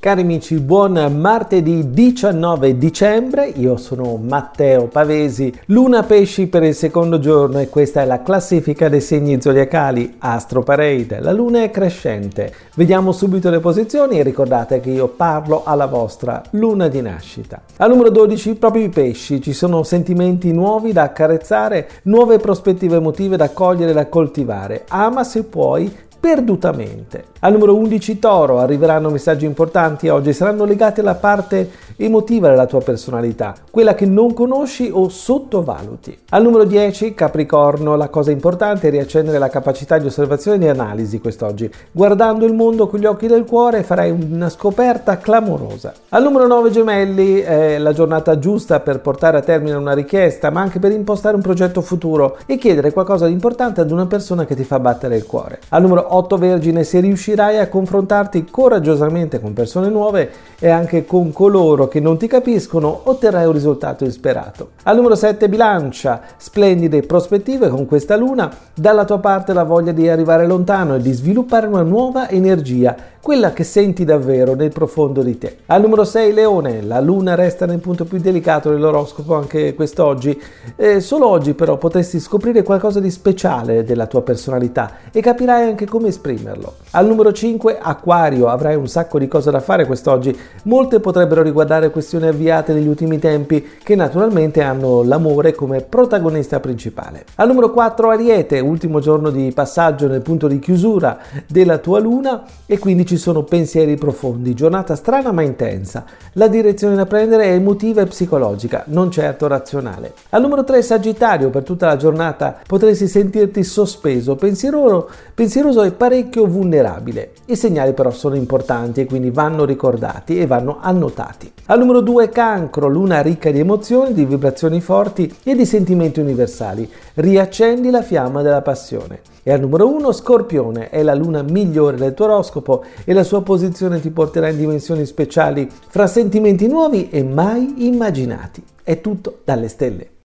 Cari amici, buon martedì 19 dicembre, io sono Matteo Pavesi, Luna Pesci per il secondo giorno e questa è la classifica dei segni zodiacali Astro Parade. La luna è crescente, vediamo subito le posizioni e ricordate che io parlo alla vostra luna di nascita. Al numero 12 proprio i pesci, ci sono sentimenti nuovi da accarezzare, nuove prospettive emotive da cogliere e da coltivare. Ama se puoi perdutamente. Al numero 11 Toro arriveranno messaggi importanti oggi, saranno legati alla parte emotiva della tua personalità, quella che non conosci o sottovaluti. Al numero 10 Capricorno, la cosa importante è riaccendere la capacità di osservazione e di analisi quest'oggi. Guardando il mondo con gli occhi del cuore farai una scoperta clamorosa. Al numero 9 Gemelli è la giornata giusta per portare a termine una richiesta, ma anche per impostare un progetto futuro e chiedere qualcosa di importante ad una persona che ti fa battere il cuore. Al numero 8 Vergine, se riuscirai a confrontarti coraggiosamente con persone nuove e anche con coloro che non ti capiscono, otterrai un risultato insperato. Al numero 7 Bilancia, splendide prospettive con questa luna, dalla tua parte la voglia di arrivare lontano e di sviluppare una nuova energia quella che senti davvero nel profondo di te. Al numero 6 Leone, la luna resta nel punto più delicato dell'oroscopo anche quest'oggi. Eh, solo oggi però potresti scoprire qualcosa di speciale della tua personalità e capirai anche come esprimerlo. Al numero 5 Aquario, avrai un sacco di cose da fare quest'oggi. Molte potrebbero riguardare questioni avviate negli ultimi tempi che naturalmente hanno l'amore come protagonista principale. Al numero 4 Ariete, ultimo giorno di passaggio nel punto di chiusura della tua luna e quindi ci sono pensieri profondi, giornata strana ma intensa. La direzione da prendere è emotiva e psicologica, non certo razionale. Al numero 3 Sagittario, per tutta la giornata potresti sentirti sospeso, pensieroso, pensieroso e parecchio vulnerabile. I segnali però sono importanti e quindi vanno ricordati e vanno annotati. Al numero 2 Cancro, luna ricca di emozioni, di vibrazioni forti e di sentimenti universali. Riaccendi la fiamma della passione. E al numero 1 Scorpione, è la luna migliore del tuo oroscopo e la sua posizione ti porterà in dimensioni speciali fra sentimenti nuovi e mai immaginati. È tutto dalle stelle.